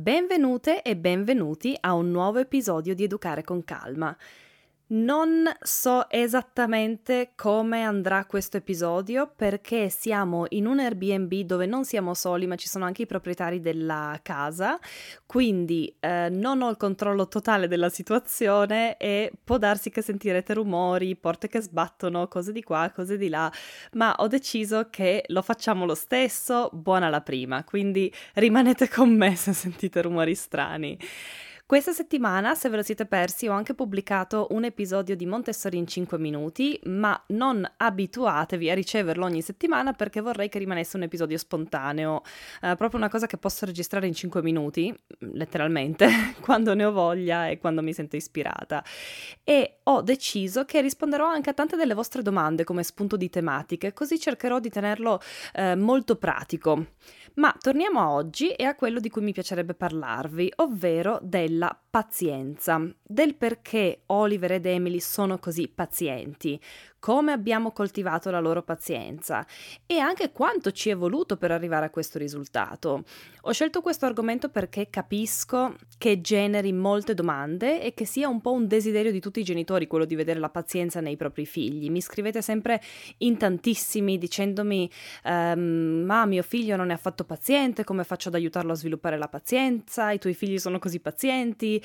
Benvenute e benvenuti a un nuovo episodio di Educare con Calma. Non so esattamente come andrà questo episodio perché siamo in un Airbnb dove non siamo soli ma ci sono anche i proprietari della casa, quindi eh, non ho il controllo totale della situazione e può darsi che sentirete rumori, porte che sbattono, cose di qua, cose di là, ma ho deciso che lo facciamo lo stesso, buona la prima, quindi rimanete con me se sentite rumori strani. Questa settimana, se ve lo siete persi, ho anche pubblicato un episodio di Montessori in 5 minuti, ma non abituatevi a riceverlo ogni settimana perché vorrei che rimanesse un episodio spontaneo, eh, proprio una cosa che posso registrare in 5 minuti, letteralmente, quando ne ho voglia e quando mi sento ispirata. E ho deciso che risponderò anche a tante delle vostre domande come spunto di tematiche, così cercherò di tenerlo eh, molto pratico. Ma torniamo a oggi e a quello di cui mi piacerebbe parlarvi, ovvero della pazienza, del perché Oliver ed Emily sono così pazienti, come abbiamo coltivato la loro pazienza e anche quanto ci è voluto per arrivare a questo risultato. Ho scelto questo argomento perché capisco che generi molte domande e che sia un po' un desiderio di tutti i genitori quello di vedere la pazienza nei propri figli. Mi scrivete sempre in tantissimi dicendomi ehm, ma mio figlio non è affatto paziente, come faccio ad aiutarlo a sviluppare la pazienza, i tuoi figli sono così pazienti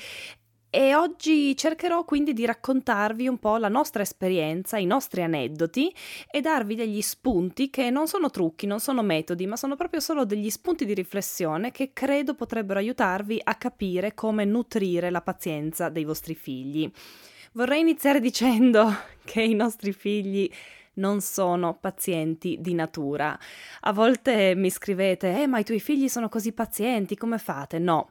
e oggi cercherò quindi di raccontarvi un po' la nostra esperienza, i nostri aneddoti e darvi degli spunti che non sono trucchi, non sono metodi, ma sono proprio solo degli spunti di riflessione che credo potrebbero aiutarvi a capire come nutrire la pazienza dei vostri figli. Vorrei iniziare dicendo che i nostri figli non sono pazienti di natura. A volte mi scrivete, eh, ma i tuoi figli sono così pazienti, come fate? No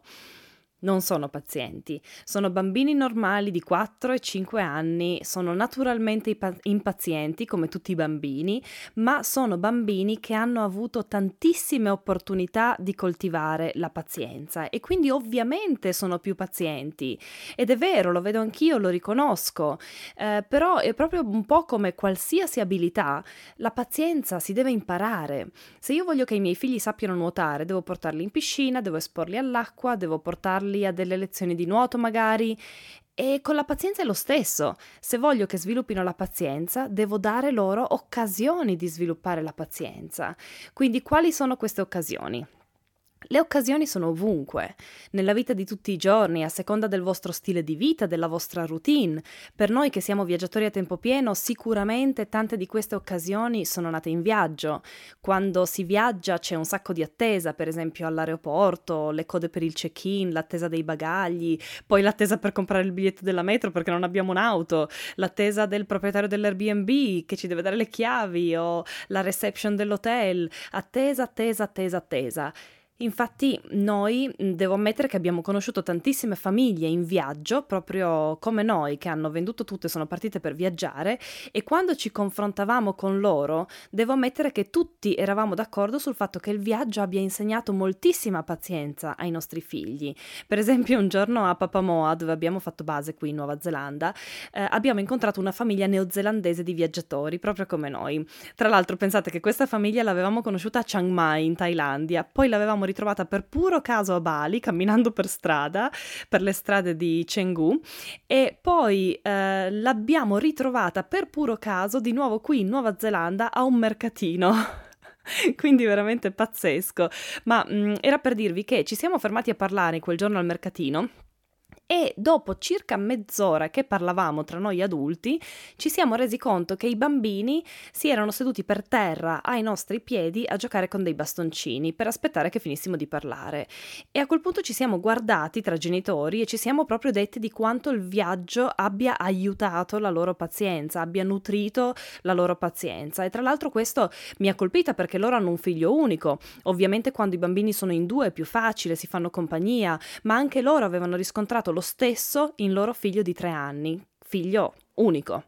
non sono pazienti, sono bambini normali di 4 e 5 anni, sono naturalmente impazienti come tutti i bambini, ma sono bambini che hanno avuto tantissime opportunità di coltivare la pazienza e quindi ovviamente sono più pazienti. Ed è vero, lo vedo anch'io, lo riconosco, eh, però è proprio un po' come qualsiasi abilità, la pazienza si deve imparare. Se io voglio che i miei figli sappiano nuotare, devo portarli in piscina, devo esporli all'acqua, devo portarli portarli a delle lezioni di nuoto magari. E con la pazienza è lo stesso. Se voglio che sviluppino la pazienza, devo dare loro occasioni di sviluppare la pazienza. Quindi quali sono queste occasioni? Le occasioni sono ovunque, nella vita di tutti i giorni, a seconda del vostro stile di vita, della vostra routine. Per noi che siamo viaggiatori a tempo pieno, sicuramente tante di queste occasioni sono nate in viaggio. Quando si viaggia c'è un sacco di attesa, per esempio all'aeroporto, le code per il check-in, l'attesa dei bagagli, poi l'attesa per comprare il biglietto della metro perché non abbiamo un'auto, l'attesa del proprietario dell'Airbnb che ci deve dare le chiavi o la reception dell'hotel, attesa, attesa, attesa, attesa. Infatti noi devo ammettere che abbiamo conosciuto tantissime famiglie in viaggio, proprio come noi, che hanno venduto tutto e sono partite per viaggiare e quando ci confrontavamo con loro, devo ammettere che tutti eravamo d'accordo sul fatto che il viaggio abbia insegnato moltissima pazienza ai nostri figli. Per esempio un giorno a Papamoa, dove abbiamo fatto base qui in Nuova Zelanda, eh, abbiamo incontrato una famiglia neozelandese di viaggiatori, proprio come noi. Tra l'altro pensate che questa famiglia l'avevamo conosciuta a Chiang Mai in Thailandia, poi l'avevamo siamo ritrovata per puro caso a Bali, camminando per strada, per le strade di Chengdu, e poi eh, l'abbiamo ritrovata per puro caso di nuovo qui in Nuova Zelanda a un mercatino. Quindi veramente pazzesco. Ma mh, mm, era per dirvi che ci siamo fermati a parlare quel giorno al mercatino e dopo circa mezz'ora che parlavamo tra noi adulti ci siamo resi conto che i bambini si erano seduti per terra ai nostri piedi a giocare con dei bastoncini per aspettare che finissimo di parlare. E a quel punto ci siamo guardati tra genitori e ci siamo proprio detti di quanto il viaggio abbia aiutato la loro pazienza, abbia nutrito la loro pazienza. E tra l'altro questo mi ha colpita perché loro hanno un figlio unico, ovviamente quando i bambini sono in due è più facile, si fanno compagnia, ma anche loro avevano riscontrato lo stesso in loro figlio di tre anni, figlio unico.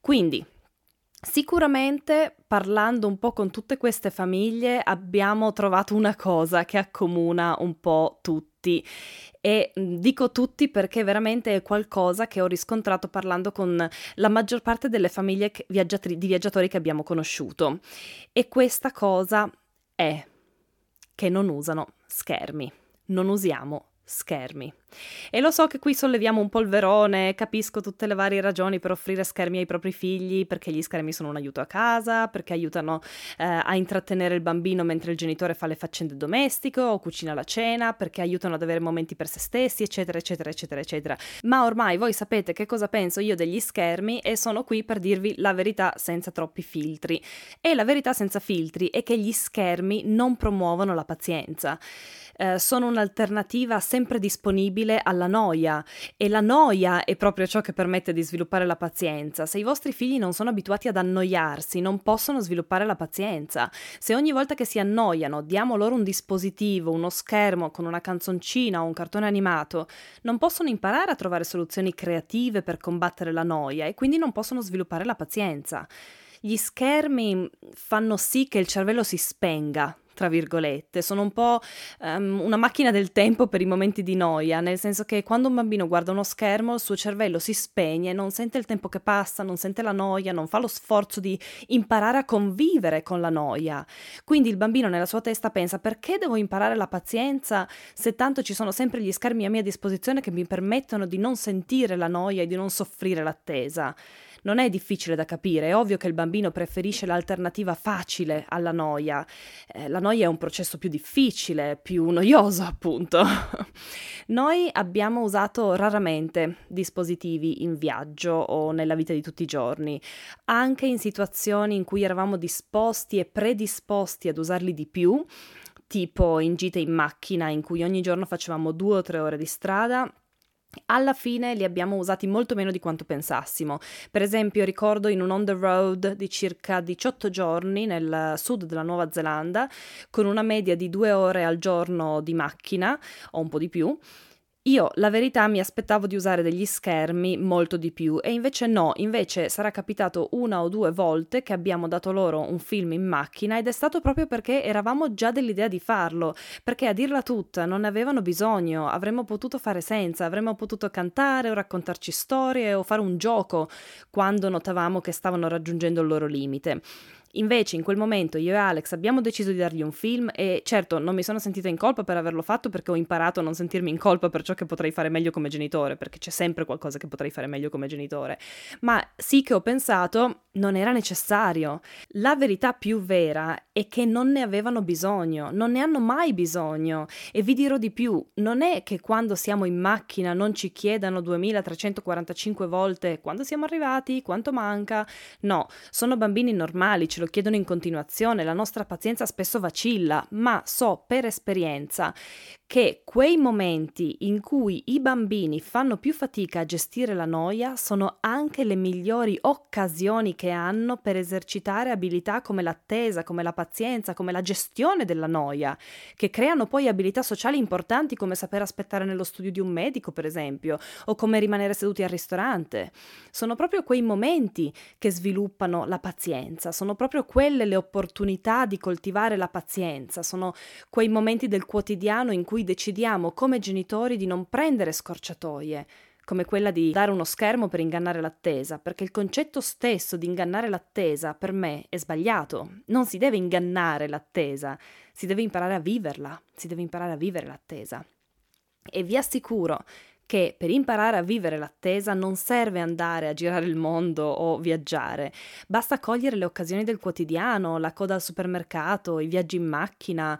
Quindi, Sicuramente parlando un po' con tutte queste famiglie abbiamo trovato una cosa che accomuna un po' tutti e dico tutti perché veramente è qualcosa che ho riscontrato parlando con la maggior parte delle famiglie viaggiatori, di viaggiatori che abbiamo conosciuto e questa cosa è che non usano schermi non usiamo schermi. E lo so che qui solleviamo un polverone, capisco tutte le varie ragioni per offrire schermi ai propri figli, perché gli schermi sono un aiuto a casa, perché aiutano eh, a intrattenere il bambino mentre il genitore fa le faccende domestiche o cucina la cena, perché aiutano ad avere momenti per se stessi, eccetera, eccetera, eccetera, eccetera. Ma ormai voi sapete che cosa penso io degli schermi e sono qui per dirvi la verità senza troppi filtri. E la verità senza filtri è che gli schermi non promuovono la pazienza. Eh, sono un'alternativa sempre disponibile alla noia e la noia è proprio ciò che permette di sviluppare la pazienza. Se i vostri figli non sono abituati ad annoiarsi, non possono sviluppare la pazienza. Se ogni volta che si annoiano diamo loro un dispositivo, uno schermo con una canzoncina o un cartone animato, non possono imparare a trovare soluzioni creative per combattere la noia e quindi non possono sviluppare la pazienza. Gli schermi fanno sì che il cervello si spenga, tra virgolette, sono un po' um, una macchina del tempo per i momenti di noia, nel senso che quando un bambino guarda uno schermo il suo cervello si spegne, non sente il tempo che passa, non sente la noia, non fa lo sforzo di imparare a convivere con la noia. Quindi il bambino nella sua testa pensa perché devo imparare la pazienza se tanto ci sono sempre gli schermi a mia disposizione che mi permettono di non sentire la noia e di non soffrire l'attesa. Non è difficile da capire, è ovvio che il bambino preferisce l'alternativa facile alla noia. Eh, la noia è un processo più difficile, più noioso appunto. Noi abbiamo usato raramente dispositivi in viaggio o nella vita di tutti i giorni, anche in situazioni in cui eravamo disposti e predisposti ad usarli di più, tipo in gite in macchina in cui ogni giorno facevamo due o tre ore di strada alla fine li abbiamo usati molto meno di quanto pensassimo. Per esempio, ricordo in un on the road di circa 18 giorni nel sud della Nuova Zelanda, con una media di due ore al giorno di macchina, o un po' di più, io, la verità, mi aspettavo di usare degli schermi molto di più e invece no, invece sarà capitato una o due volte che abbiamo dato loro un film in macchina ed è stato proprio perché eravamo già dell'idea di farlo, perché a dirla tutta non ne avevano bisogno, avremmo potuto fare senza, avremmo potuto cantare o raccontarci storie o fare un gioco quando notavamo che stavano raggiungendo il loro limite. Invece in quel momento io e Alex abbiamo deciso di dargli un film e certo non mi sono sentita in colpa per averlo fatto perché ho imparato a non sentirmi in colpa per ciò che potrei fare meglio come genitore, perché c'è sempre qualcosa che potrei fare meglio come genitore, ma sì che ho pensato non era necessario. La verità più vera è che non ne avevano bisogno, non ne hanno mai bisogno. E vi dirò di più, non è che quando siamo in macchina non ci chiedano 2345 volte quando siamo arrivati, quanto manca, no, sono bambini normali, ce lo chiedono in continuazione, la nostra pazienza spesso vacilla, ma so per esperienza che quei momenti in cui i bambini fanno più fatica a gestire la noia sono anche le migliori occasioni che hanno per esercitare abilità come l'attesa, come la pazienza, come la gestione della noia, che creano poi abilità sociali importanti come saper aspettare nello studio di un medico, per esempio, o come rimanere seduti al ristorante. Sono proprio quei momenti che sviluppano la pazienza, sono proprio quelle le opportunità di coltivare la pazienza, sono quei momenti del quotidiano in cui decidiamo come genitori di non prendere scorciatoie, come quella di dare uno schermo per ingannare l'attesa, perché il concetto stesso di ingannare l'attesa per me è sbagliato. Non si deve ingannare l'attesa, si deve imparare a viverla, si deve imparare a vivere l'attesa. E vi assicuro che per imparare a vivere l'attesa non serve andare a girare il mondo o viaggiare, basta cogliere le occasioni del quotidiano, la coda al supermercato, i viaggi in macchina,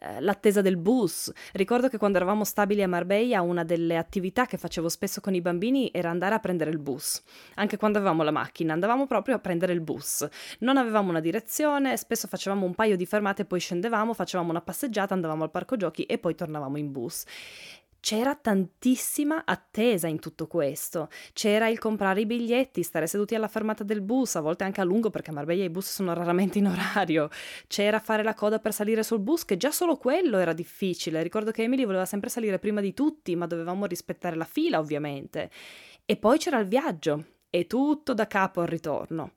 eh, l'attesa del bus. Ricordo che quando eravamo stabili a Marbella una delle attività che facevo spesso con i bambini era andare a prendere il bus. Anche quando avevamo la macchina, andavamo proprio a prendere il bus. Non avevamo una direzione, spesso facevamo un paio di fermate, poi scendevamo, facevamo una passeggiata, andavamo al parco giochi e poi tornavamo in bus. C'era tantissima attesa in tutto questo. C'era il comprare i biglietti, stare seduti alla fermata del bus, a volte anche a lungo perché a Marbella i bus sono raramente in orario. C'era fare la coda per salire sul bus, che già solo quello era difficile. Ricordo che Emily voleva sempre salire prima di tutti, ma dovevamo rispettare la fila, ovviamente. E poi c'era il viaggio, e tutto da capo al ritorno.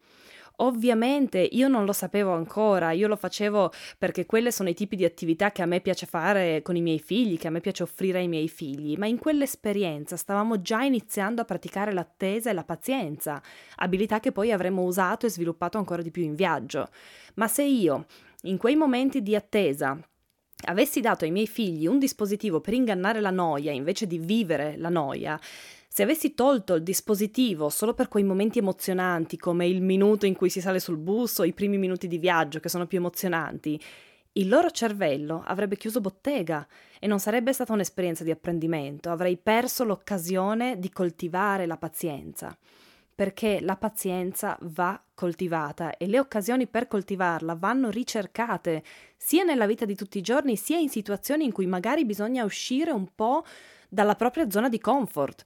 Ovviamente io non lo sapevo ancora, io lo facevo perché quelle sono i tipi di attività che a me piace fare con i miei figli, che a me piace offrire ai miei figli, ma in quell'esperienza stavamo già iniziando a praticare l'attesa e la pazienza, abilità che poi avremmo usato e sviluppato ancora di più in viaggio. Ma se io, in quei momenti di attesa, avessi dato ai miei figli un dispositivo per ingannare la noia invece di vivere la noia, se avessi tolto il dispositivo solo per quei momenti emozionanti, come il minuto in cui si sale sul bus o i primi minuti di viaggio che sono più emozionanti, il loro cervello avrebbe chiuso bottega e non sarebbe stata un'esperienza di apprendimento, avrei perso l'occasione di coltivare la pazienza, perché la pazienza va coltivata e le occasioni per coltivarla vanno ricercate sia nella vita di tutti i giorni, sia in situazioni in cui magari bisogna uscire un po' dalla propria zona di comfort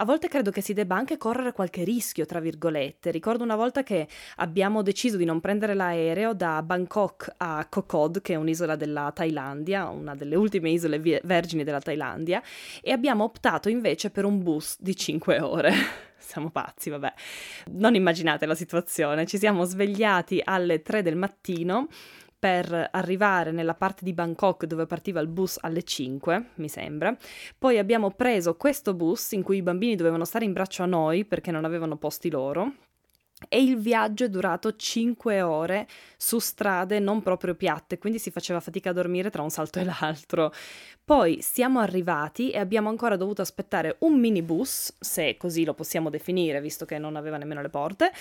a volte credo che si debba anche correre qualche rischio, tra virgolette. Ricordo una volta che abbiamo deciso di non prendere l'aereo da Bangkok a Kokod, che è un'isola della Thailandia, una delle ultime isole vergini della Thailandia, e abbiamo optato invece per un bus di 5 ore siamo pazzi, vabbè. Non immaginate la situazione. Ci siamo svegliati alle 3 del mattino per arrivare nella parte di Bangkok dove partiva il bus alle 5, mi sembra. Poi abbiamo preso questo bus in cui i bambini dovevano stare in braccio a noi perché non avevano posti loro e il viaggio è durato 5 ore su strade non proprio piatte, quindi si faceva fatica a dormire tra un salto e l'altro. Poi siamo arrivati e abbiamo ancora dovuto aspettare un minibus, se così lo possiamo definire, visto che non aveva nemmeno le porte.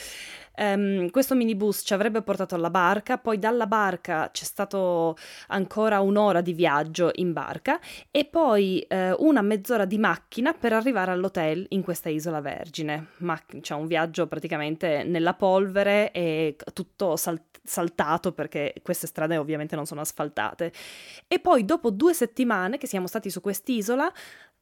Um, questo minibus ci avrebbe portato alla barca, poi dalla barca c'è stato ancora un'ora di viaggio in barca e poi uh, una mezz'ora di macchina per arrivare all'hotel in questa isola vergine. Ma c'è un viaggio praticamente nella polvere e tutto sal- saltato perché queste strade ovviamente non sono asfaltate. E poi dopo due settimane che siamo stati su quest'isola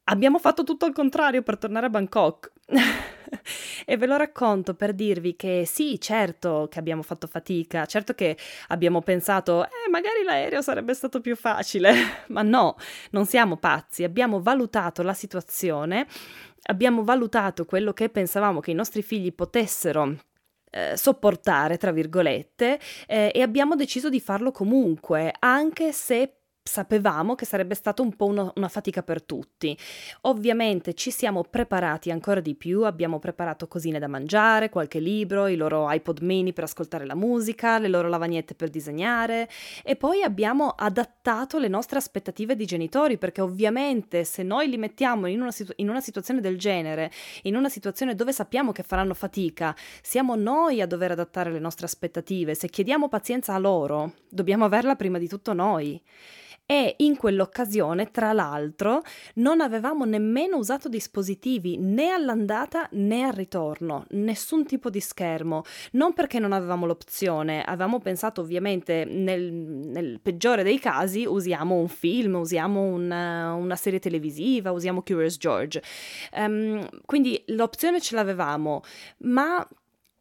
abbiamo fatto tutto al contrario per tornare a Bangkok. e ve lo racconto per dirvi che sì, certo che abbiamo fatto fatica, certo che abbiamo pensato, eh, magari l'aereo sarebbe stato più facile, ma no, non siamo pazzi, abbiamo valutato la situazione, abbiamo valutato quello che pensavamo che i nostri figli potessero eh, sopportare, tra virgolette, eh, e abbiamo deciso di farlo comunque, anche se sapevamo che sarebbe stata un po' uno, una fatica per tutti. Ovviamente ci siamo preparati ancora di più, abbiamo preparato cosine da mangiare, qualche libro, i loro iPod mini per ascoltare la musica, le loro lavagnette per disegnare e poi abbiamo adattato le nostre aspettative di genitori perché ovviamente se noi li mettiamo in una, situ- in una situazione del genere, in una situazione dove sappiamo che faranno fatica, siamo noi a dover adattare le nostre aspettative. Se chiediamo pazienza a loro, dobbiamo averla prima di tutto noi e in quell'occasione, tra l'altro, non avevamo nemmeno usato dispositivi né all'andata né al ritorno, nessun tipo di schermo, non perché non avevamo l'opzione, avevamo pensato ovviamente nel, nel peggiore dei casi usiamo un film, usiamo una, una serie televisiva, usiamo Curious George, um, quindi l'opzione ce l'avevamo, ma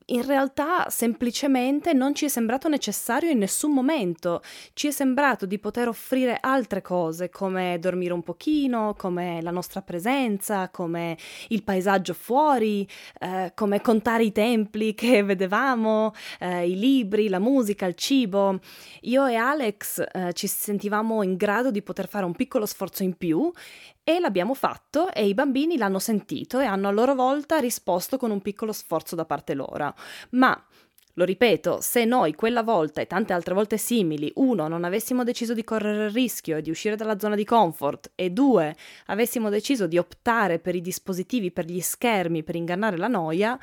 in realtà semplicemente non ci è sembrato necessario in nessun momento, ci è sembrato di poter offrire altre cose come dormire un pochino, come la nostra presenza, come il paesaggio fuori, eh, come contare i templi che vedevamo, eh, i libri, la musica, il cibo. Io e Alex eh, ci sentivamo in grado di poter fare un piccolo sforzo in più e l'abbiamo fatto e i bambini l'hanno sentito e hanno a loro volta risposto con un piccolo sforzo da parte loro. Ma lo ripeto, se noi quella volta e tante altre volte simili, uno, non avessimo deciso di correre il rischio e di uscire dalla zona di comfort, e due, avessimo deciso di optare per i dispositivi, per gli schermi, per ingannare la noia,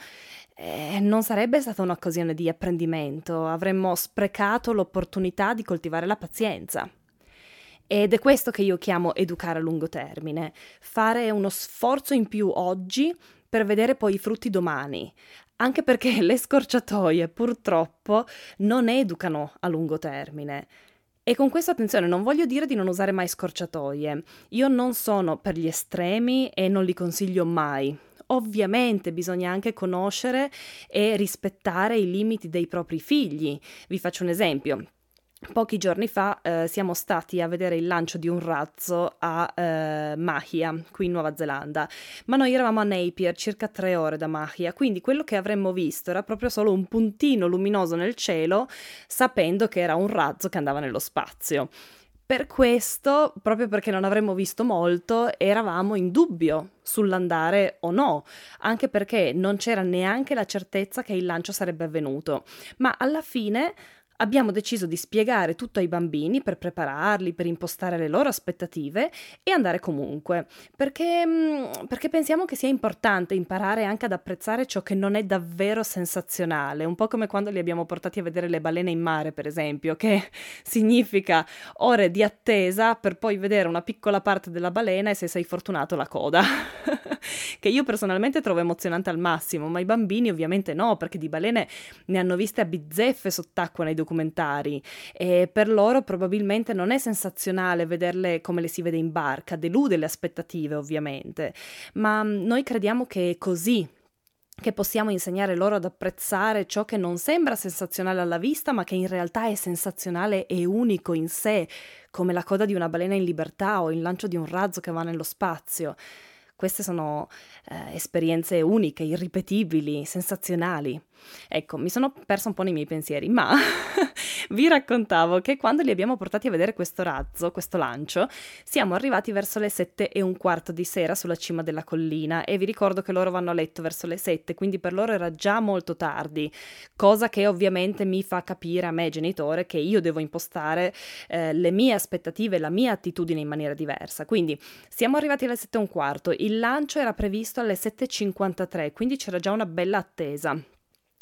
eh, non sarebbe stata un'occasione di apprendimento, avremmo sprecato l'opportunità di coltivare la pazienza. Ed è questo che io chiamo educare a lungo termine, fare uno sforzo in più oggi per vedere poi i frutti domani, anche perché le scorciatoie purtroppo non educano a lungo termine. E con questa attenzione non voglio dire di non usare mai scorciatoie. Io non sono per gli estremi e non li consiglio mai. Ovviamente bisogna anche conoscere e rispettare i limiti dei propri figli. Vi faccio un esempio. Pochi giorni fa eh, siamo stati a vedere il lancio di un razzo a eh, Mahia, qui in Nuova Zelanda, ma noi eravamo a Napier, circa tre ore da Mahia, quindi quello che avremmo visto era proprio solo un puntino luminoso nel cielo, sapendo che era un razzo che andava nello spazio. Per questo, proprio perché non avremmo visto molto, eravamo in dubbio sull'andare o no, anche perché non c'era neanche la certezza che il lancio sarebbe avvenuto. Ma alla fine abbiamo deciso di spiegare tutto ai bambini per prepararli, per impostare le loro aspettative e andare comunque, perché, mm, perché pensiamo che sia importante imparare anche ad apprezzare ciò che non è davvero sensazionale, un po' come quando li abbiamo portati a vedere le balene in mare, per esempio, che significa ore di attesa per poi vedere una piccola parte della balena e se sei fortunato la coda, che io personalmente trovo emozionante al massimo, ma i bambini ovviamente no, perché di balene ne hanno viste a bizzeffe sott'acqua nei documentari e per loro probabilmente non è sensazionale vederle come le si vede in barca, delude le aspettative ovviamente, ma noi crediamo che è così che possiamo insegnare loro ad apprezzare ciò che non sembra sensazionale alla vista, ma che in realtà è sensazionale e unico in sé, come la coda di una balena in libertà o il lancio di un razzo che va nello spazio. Queste sono eh, esperienze uniche, irripetibili, sensazionali. Ecco, mi sono persa un po' nei miei pensieri, ma vi raccontavo che quando li abbiamo portati a vedere questo razzo, questo lancio, siamo arrivati verso le sette e un quarto di sera sulla cima della collina e vi ricordo che loro vanno a letto verso le sette, quindi per loro era già molto tardi, cosa che ovviamente mi fa capire a me genitore che io devo impostare eh, le mie aspettative, la mia attitudine in maniera diversa. Quindi siamo arrivati alle sette e un quarto, il lancio era previsto alle 7.53, quindi c'era già una bella attesa.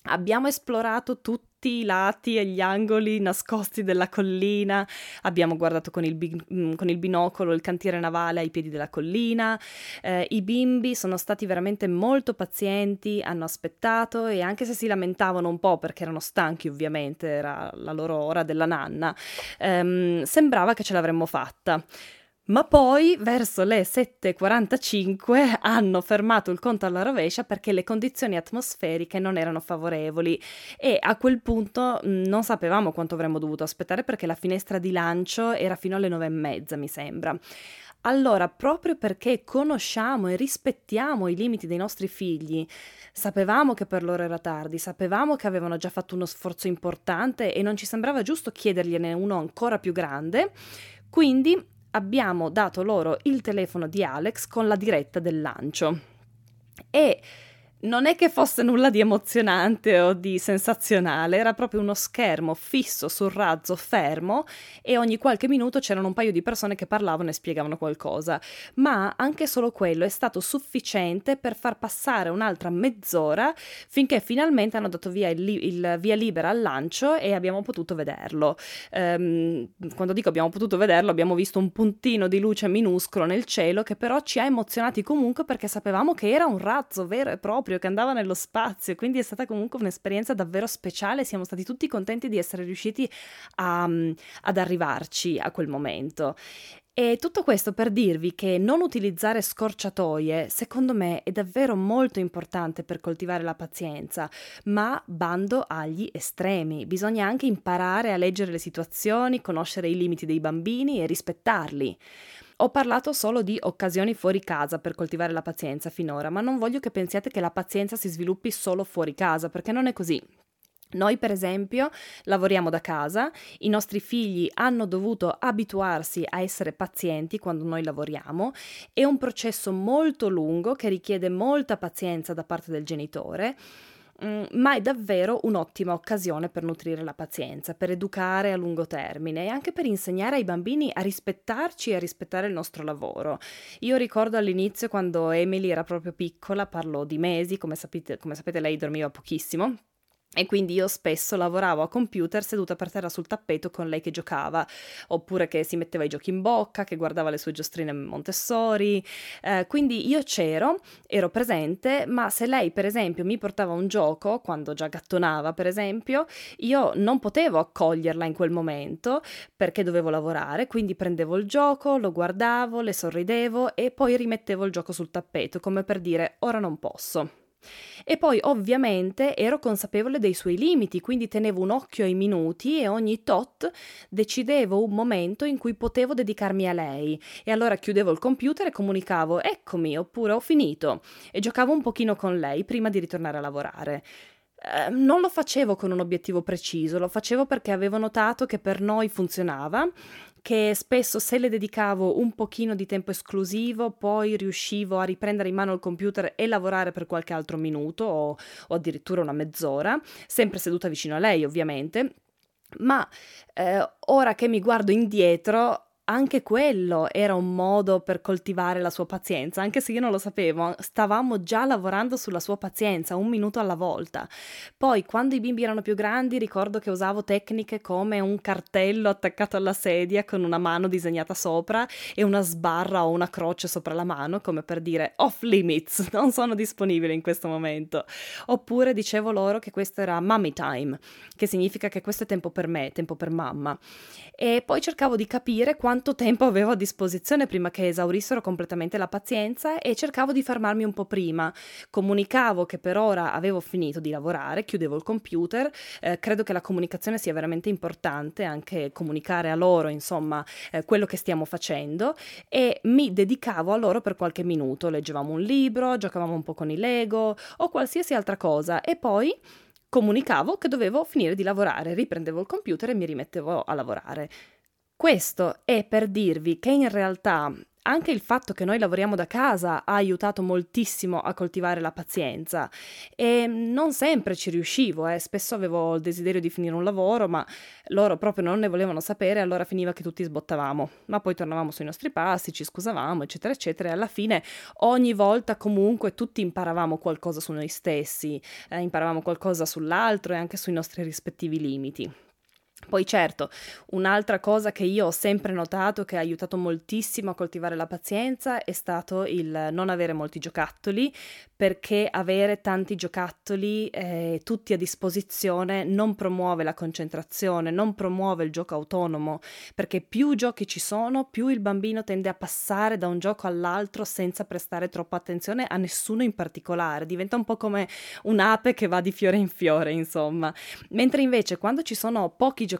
Abbiamo esplorato tutti i lati e gli angoli nascosti della collina, abbiamo guardato con il, bi- mm, con il binocolo il cantiere navale ai piedi della collina, eh, i bimbi sono stati veramente molto pazienti, hanno aspettato e anche se si lamentavano un po' perché erano stanchi ovviamente, era la loro ora della nanna, ehm, sembrava che ce l'avremmo fatta. Ma poi, verso le 7.45, hanno fermato il conto alla rovescia perché le condizioni atmosferiche non erano favorevoli e a quel punto mm, non sapevamo quanto avremmo dovuto aspettare perché la finestra di lancio era fino alle 9.30, mi sembra. Allora, proprio perché conosciamo e rispettiamo i limiti dei nostri figli, sapevamo che per loro era tardi, sapevamo che avevano già fatto uno sforzo importante e non ci sembrava giusto chiedergliene uno ancora più grande, quindi abbiamo dato loro il telefono di Alex con la diretta del lancio. E non è che fosse nulla di emozionante o di sensazionale, era proprio uno schermo fisso sul razzo fermo e ogni qualche minuto c'erano un paio di persone che parlavano e spiegavano qualcosa, ma anche solo quello è stato sufficiente per far passare un'altra mezz'ora finché finalmente hanno dato via il, il via libera al lancio e abbiamo potuto vederlo. Um, quando dico abbiamo potuto vederlo, abbiamo visto un puntino di luce minuscolo nel cielo che però ci ha emozionati comunque perché sapevamo che era un razzo vero e proprio proprio, che andava nello spazio, quindi è stata comunque un'esperienza davvero speciale, siamo stati tutti contenti di essere riusciti a, ad arrivarci a quel momento. E tutto questo per dirvi che non utilizzare scorciatoie, secondo me, è davvero molto importante per coltivare la pazienza, ma bando agli estremi. Bisogna anche imparare a leggere le situazioni, conoscere i limiti dei bambini e rispettarli. Ho parlato solo di occasioni fuori casa per coltivare la pazienza finora, ma non voglio che pensiate che la pazienza si sviluppi solo fuori casa, perché non è così. Noi, per esempio, lavoriamo da casa, i nostri figli hanno dovuto abituarsi a essere pazienti quando noi lavoriamo, è un processo molto lungo che richiede molta pazienza da parte del genitore Mm, ma è davvero un'ottima occasione per nutrire la pazienza, per educare a lungo termine e anche per insegnare ai bambini a rispettarci e a rispettare il nostro lavoro. Io ricordo all'inizio quando Emily era proprio piccola, parlo di mesi, come sapete, come sapete lei dormiva pochissimo, e quindi io spesso lavoravo a computer seduta per terra sul tappeto con lei che giocava, oppure che si metteva i giochi in bocca, che guardava le sue giostrine Montessori. Eh, quindi io c'ero, ero presente, ma se lei per esempio mi portava un gioco, quando già gattonava per esempio, io non potevo accoglierla in quel momento perché dovevo lavorare, quindi prendevo il gioco, lo guardavo, le sorridevo e poi rimettevo il gioco sul tappeto, come per dire ora non posso. E poi ovviamente ero consapevole dei suoi limiti, quindi tenevo un occhio ai minuti e ogni tot decidevo un momento in cui potevo dedicarmi a lei. E allora chiudevo il computer e comunicavo eccomi oppure ho finito e giocavo un pochino con lei prima di ritornare a lavorare. Eh, non lo facevo con un obiettivo preciso, lo facevo perché avevo notato che per noi funzionava che spesso se le dedicavo un pochino di tempo esclusivo, poi riuscivo a riprendere in mano il computer e lavorare per qualche altro minuto o, o addirittura una mezz'ora, sempre seduta vicino a lei ovviamente. Ma eh, ora che mi guardo indietro, anche quello era un modo per coltivare la sua pazienza, anche se io non lo sapevo, stavamo già lavorando sulla sua pazienza, un minuto alla volta. Poi, quando i bimbi erano più grandi, ricordo che usavo tecniche come un cartello attaccato alla sedia con una mano disegnata sopra e una sbarra o una croce sopra la mano, come per dire off limits, non sono disponibile in questo momento. Oppure dicevo loro che questo era mommy time, che significa che questo è tempo per me, tempo per mamma. E poi cercavo di capire quanto quanto tempo avevo a disposizione prima che esaurissero completamente la pazienza e cercavo di fermarmi un po' prima. Comunicavo che per ora avevo finito di lavorare, chiudevo il computer, eh, credo che la comunicazione sia veramente importante, anche comunicare a loro, insomma, eh, quello che stiamo facendo. E mi dedicavo a loro per qualche minuto, leggevamo un libro, giocavamo un po' con i Lego o qualsiasi altra cosa. E poi comunicavo che dovevo finire di lavorare, riprendevo il computer e mi rimettevo a lavorare. Questo è per dirvi che in realtà anche il fatto che noi lavoriamo da casa ha aiutato moltissimo a coltivare la pazienza e non sempre ci riuscivo, eh. spesso avevo il desiderio di finire un lavoro, ma loro proprio non ne volevano sapere, allora finiva che tutti sbottavamo, ma poi tornavamo sui nostri passi, ci scusavamo, eccetera, eccetera, e alla fine ogni volta comunque tutti imparavamo qualcosa su noi stessi, eh, imparavamo qualcosa sull'altro e anche sui nostri rispettivi limiti. Poi certo, un'altra cosa che io ho sempre notato che ha aiutato moltissimo a coltivare la pazienza è stato il non avere molti giocattoli, perché avere tanti giocattoli eh, tutti a disposizione non promuove la concentrazione, non promuove il gioco autonomo, perché più giochi ci sono, più il bambino tende a passare da un gioco all'altro senza prestare troppa attenzione a nessuno in particolare, diventa un po' come un'ape che va di fiore in fiore, insomma. Mentre invece quando ci sono pochi giocattoli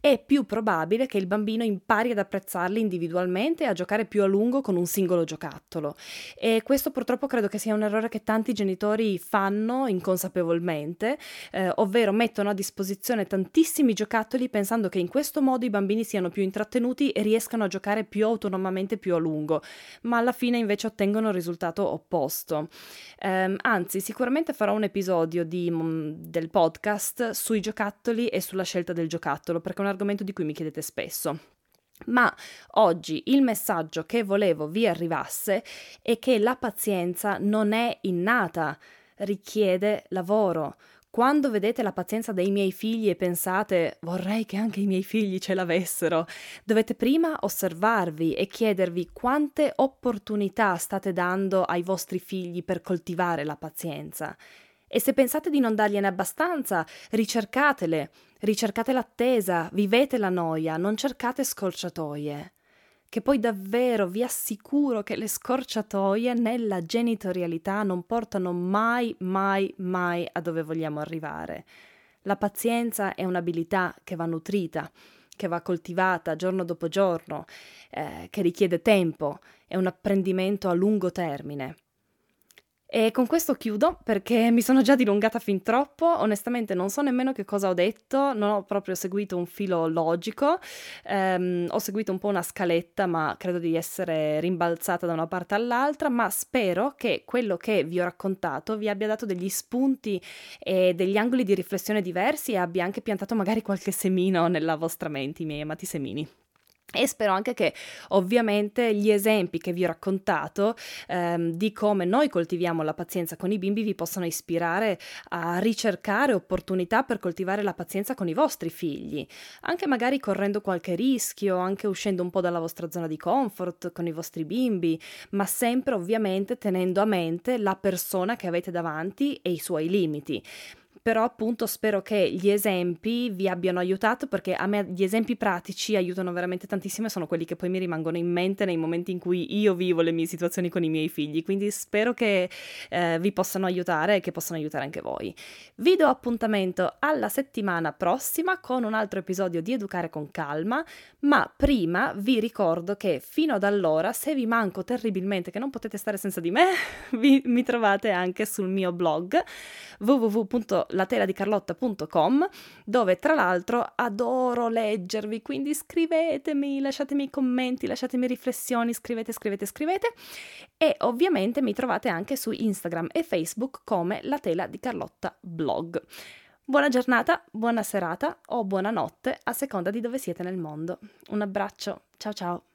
è più probabile che il bambino impari ad apprezzarli individualmente e a giocare più a lungo con un singolo giocattolo. E questo purtroppo credo che sia un errore che tanti genitori fanno inconsapevolmente, eh, ovvero mettono a disposizione tantissimi giocattoli pensando che in questo modo i bambini siano più intrattenuti e riescano a giocare più autonomamente più a lungo, ma alla fine invece ottengono il risultato opposto. Eh, anzi, sicuramente farò un episodio di, mm, del podcast sui giocattoli e sulla scelta del giocattolo, perché è un argomento di cui mi chiedete spesso. Ma oggi il messaggio che volevo vi arrivasse è che la pazienza non è innata, richiede lavoro. Quando vedete la pazienza dei miei figli e pensate vorrei che anche i miei figli ce l'avessero, dovete prima osservarvi e chiedervi quante opportunità state dando ai vostri figli per coltivare la pazienza. E se pensate di non dargliene abbastanza, ricercatele, ricercate l'attesa, vivete la noia, non cercate scorciatoie. Che poi davvero vi assicuro che le scorciatoie nella genitorialità non portano mai, mai, mai a dove vogliamo arrivare. La pazienza è un'abilità che va nutrita, che va coltivata giorno dopo giorno, eh, che richiede tempo, è un apprendimento a lungo termine. E con questo chiudo perché mi sono già dilungata fin troppo, onestamente non so nemmeno che cosa ho detto, non ho proprio seguito un filo logico, ehm, ho seguito un po' una scaletta ma credo di essere rimbalzata da una parte all'altra, ma spero che quello che vi ho raccontato vi abbia dato degli spunti e degli angoli di riflessione diversi e abbia anche piantato magari qualche semino nella vostra mente, i miei amati semini. E spero anche che ovviamente gli esempi che vi ho raccontato ehm, di come noi coltiviamo la pazienza con i bimbi vi possano ispirare a ricercare opportunità per coltivare la pazienza con i vostri figli, anche magari correndo qualche rischio, anche uscendo un po' dalla vostra zona di comfort con i vostri bimbi, ma sempre ovviamente tenendo a mente la persona che avete davanti e i suoi limiti però appunto spero che gli esempi vi abbiano aiutato perché a me gli esempi pratici aiutano veramente tantissimo e sono quelli che poi mi rimangono in mente nei momenti in cui io vivo le mie situazioni con i miei figli, quindi spero che eh, vi possano aiutare e che possano aiutare anche voi. Vi do appuntamento alla settimana prossima con un altro episodio di Educare con calma, ma prima vi ricordo che fino ad allora, se vi manco terribilmente che non potete stare senza di me, vi, mi trovate anche sul mio blog www latela-di-carlotta.com dove tra l'altro adoro leggervi, quindi scrivetemi, lasciatemi commenti, lasciatemi riflessioni, scrivete, scrivete, scrivete e ovviamente mi trovate anche su Instagram e Facebook come La Tela di Carlotta Blog. Buona giornata, buona serata o buonanotte a seconda di dove siete nel mondo. Un abbraccio, ciao ciao!